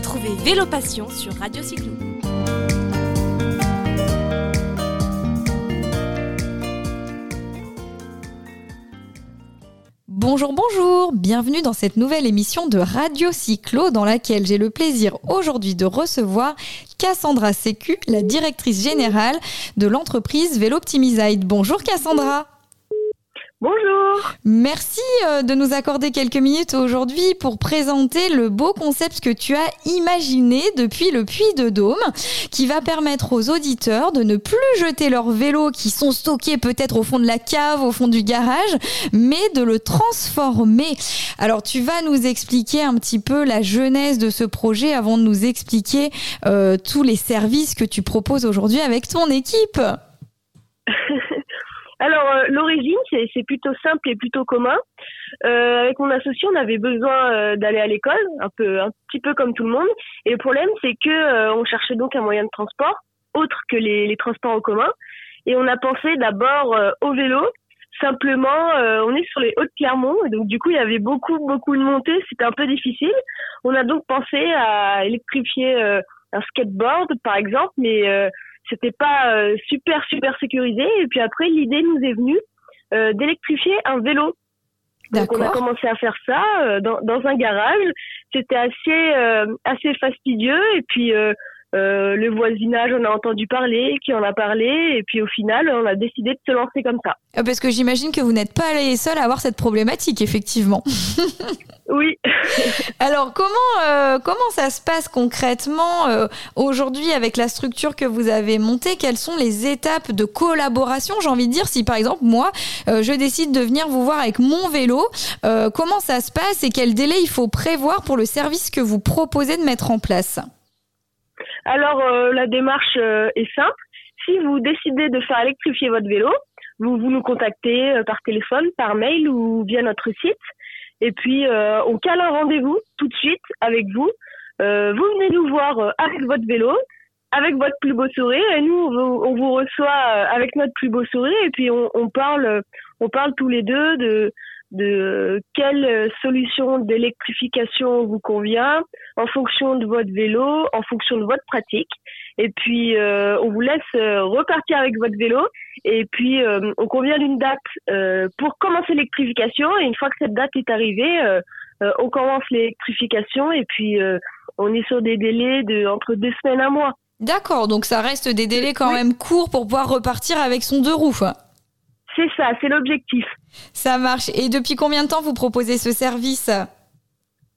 Retrouvez Vélo Passion sur Radio Cyclo. Bonjour, bonjour, bienvenue dans cette nouvelle émission de Radio Cyclo dans laquelle j'ai le plaisir aujourd'hui de recevoir Cassandra Sécu, la directrice générale de l'entreprise Vélo Optimiside. Bonjour Cassandra. Bonjour. Merci euh, de nous accorder quelques minutes aujourd'hui pour présenter le beau concept que tu as imaginé depuis le Puy de Dôme, qui va permettre aux auditeurs de ne plus jeter leurs vélos qui sont stockés peut-être au fond de la cave, au fond du garage, mais de le transformer. Alors tu vas nous expliquer un petit peu la genèse de ce projet avant de nous expliquer euh, tous les services que tu proposes aujourd'hui avec ton équipe. Alors euh, l'origine, c'est plutôt simple et plutôt commun. Euh, avec mon associé, on avait besoin euh, d'aller à l'école, un peu, un petit peu comme tout le monde. Et le problème, c'est que on cherchait donc un moyen de transport autre que les, les transports en commun. Et on a pensé d'abord au vélo. Simplement, on est sur les Hauts-de-Clermont, donc du coup, il y avait beaucoup, beaucoup de montées. C'était un peu difficile. On a donc pensé à électrifier un skateboard, par exemple, mais c'était pas euh, super super sécurisé. Et puis après, l'idée nous est venue euh, d'électrifier un vélo. Donc on a commencé à faire ça euh, dans, dans un garage. C'était assez assez fastidieux et puis euh, le voisinage on a entendu parler, qui en a parlé, et puis au final, on a décidé de se lancer comme ça. Ah, parce que j'imagine que vous n'êtes pas les seuls à avoir cette problématique, effectivement. oui. Alors comment euh, comment ça se passe concrètement euh, aujourd'hui avec la structure que vous avez montée? Quelles sont les étapes de collaboration? J'ai envie de dire si par exemple moi je décide de venir vous voir avec mon vélo, comment ça se passe et quel délai il faut prévoir pour le service que vous proposez de mettre en place? Alors euh, la démarche euh, est simple. Si vous décidez de faire électrifier votre vélo, vous, vous nous contactez euh, par téléphone, par mail ou via notre site. Et puis on cale un rendez-vous tout de suite avec vous. vous venez nous voir avec votre vélo, avec votre plus beau sourire et nous on vous, reçoit avec notre plus beau sourire et puis on, on parle on parle tous les deux de de quelle solution d'électrification vous convient en fonction de votre vélo, en fonction de votre pratique. Et puis, euh, on vous laisse euh, repartir avec votre vélo. Et puis, euh, on convient d'une date pour commencer l'électrification. Et une fois que cette date est arrivée, on commence l'électrification. Et puis, on est sur des délais de entre deux semaines à un mois. D'accord, donc ça reste des délais quand même courts pour pouvoir repartir avec son deux roues. C'est ça, c'est l'objectif. Ça marche. Et depuis combien de temps vous proposez ce service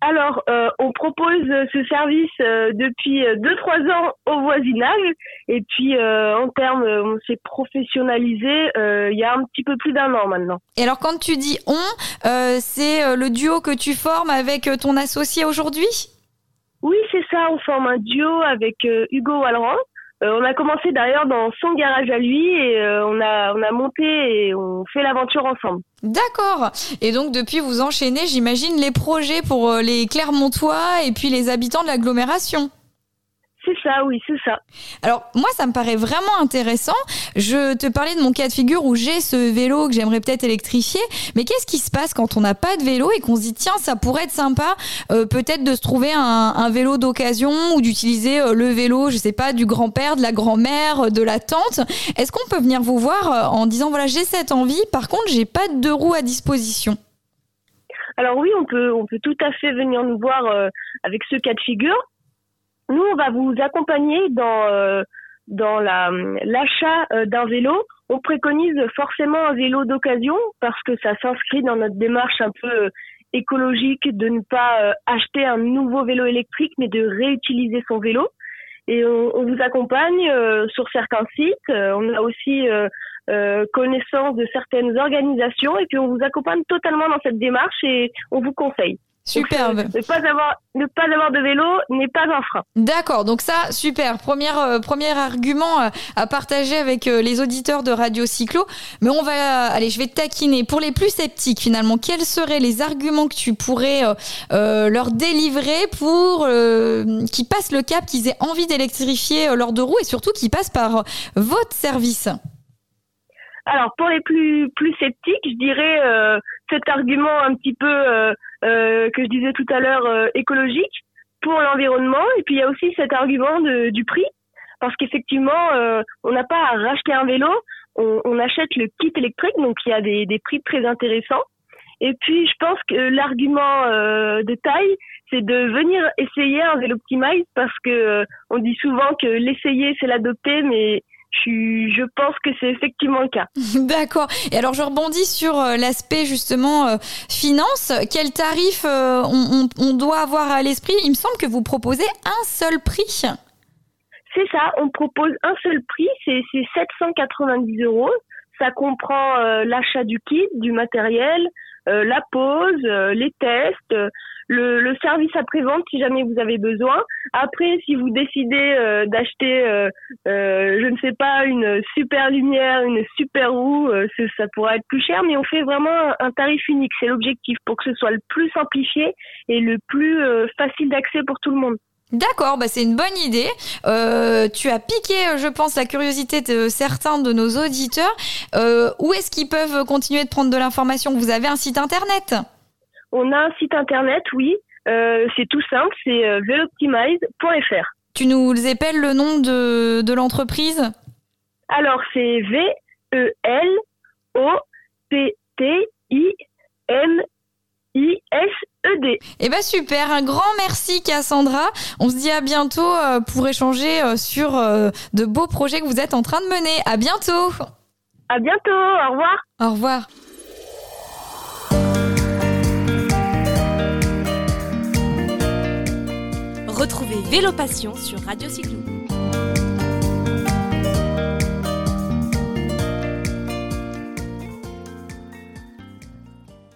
alors, euh, on propose ce service euh, depuis 2-3 euh, ans au voisinage. Et puis, en termes, on s'est professionnalisé il y a un petit peu plus d'un an maintenant. Et alors, quand tu dis on, c'est le duo que tu formes avec ton associé aujourd'hui? Oui, c'est ça. On forme un duo avec Hugo Wallerand. Euh, on a commencé d'ailleurs dans son garage à lui et euh, on a on a monté et on fait l'aventure ensemble. D'accord. Et donc depuis vous enchaînez, j'imagine les projets pour euh, les Clermontois et puis les habitants de l'agglomération. C'est ça, oui, c'est ça. Alors moi, ça me paraît vraiment intéressant. Je te parlais de mon cas de figure où j'ai ce vélo que j'aimerais peut-être électrifier, mais qu'est-ce qui se passe quand on n'a pas de vélo et qu'on se dit tiens, ça pourrait être sympa, euh, peut-être de se trouver un, vélo d'occasion ou d'utiliser euh, le vélo, je sais pas, du grand-père, de la grand-mère, de la tante? Est-ce qu'on peut venir vous voir euh, en disant voilà, j'ai cette envie, par contre, j'ai pas de deux roues à disposition? Alors oui, on peut, on peut tout à fait venir nous voir avec ce cas de figure. Nous, on va vous accompagner dans euh, l'achat euh, d'un vélo. On préconise forcément un vélo d'occasion parce que ça s'inscrit dans notre démarche un peu euh, écologique de ne pas acheter un nouveau vélo électrique, mais de réutiliser son vélo. Et on vous accompagne sur certains sites. on a aussi connaissance de certaines organisations et puis on vous accompagne totalement dans cette démarche et on vous conseille. Superbe. ne, pas avoir, ne pas avoir de vélo n'est pas un frein. D'accord, donc ça, super. Premier, euh, premier argument euh, à partager avec euh, les auditeurs de Radio Cyclo. Mais on va, allez, je vais te taquiner. Pour les plus sceptiques, finalement, quels seraient les arguments que tu pourrais leur délivrer pour qu'ils passent le cap, qu'ils aient envie d'électrifier leurs deux roues et surtout qu'ils passent par votre service? Alors pour les plus plus sceptiques, je dirais cet argument un petit peu euh, que je disais tout à l'heure euh, écologique pour l'environnement. Et puis il y a aussi cet argument de, du prix, parce qu'effectivement, on n'a pas à racheter un vélo, on, on, achète le kit électrique, donc il y a des, des prix très intéressants. Et puis, je pense que l'argument euh, de taille, c'est de venir essayer un vélo Optimize. Parce que euh, on dit souvent que l'essayer, c'est l'adopter, mais je, je pense que c'est effectivement le cas. D'accord. Et alors, je rebondis sur euh, l'aspect justement finance. Quel tarif on, on, doit avoir à l'esprit? Il me semble que vous proposez un seul prix. C'est ça, on propose un seul prix, c'est 790 euros. Ça comprend l'achat du kit, du matériel, euh, la pause, euh, les tests, euh, le, service après-vente si jamais vous avez besoin. Après, si vous décidez d'acheter, je ne sais pas, une super lumière, une super roue, ça pourra être plus cher, mais on fait vraiment un tarif unique. C'est l'objectif pour que ce soit le plus simplifié et le plus facile d'accès pour tout le monde. D'accord, bah c'est une bonne idée. Euh, tu as piqué, je pense, la curiosité de certains de nos auditeurs. Euh, où est-ce qu'ils peuvent continuer de prendre de l'information? Vous avez un site internet? On a un site internet, oui. Euh, c'est tout simple, c'est euh, veloptimize.fr. Tu nous épelles le nom de, de l'entreprise? Alors, c'est V-E-L-O-P-T-I-M I-S-E-D. Eh ben super, un grand merci Cassandra. On se dit à bientôt euh, pour échanger sur de beaux projets que vous êtes en train de mener. À bientôt. À bientôt, au revoir. Au revoir. Retrouvez Vélo Passion sur Radio Cyclo.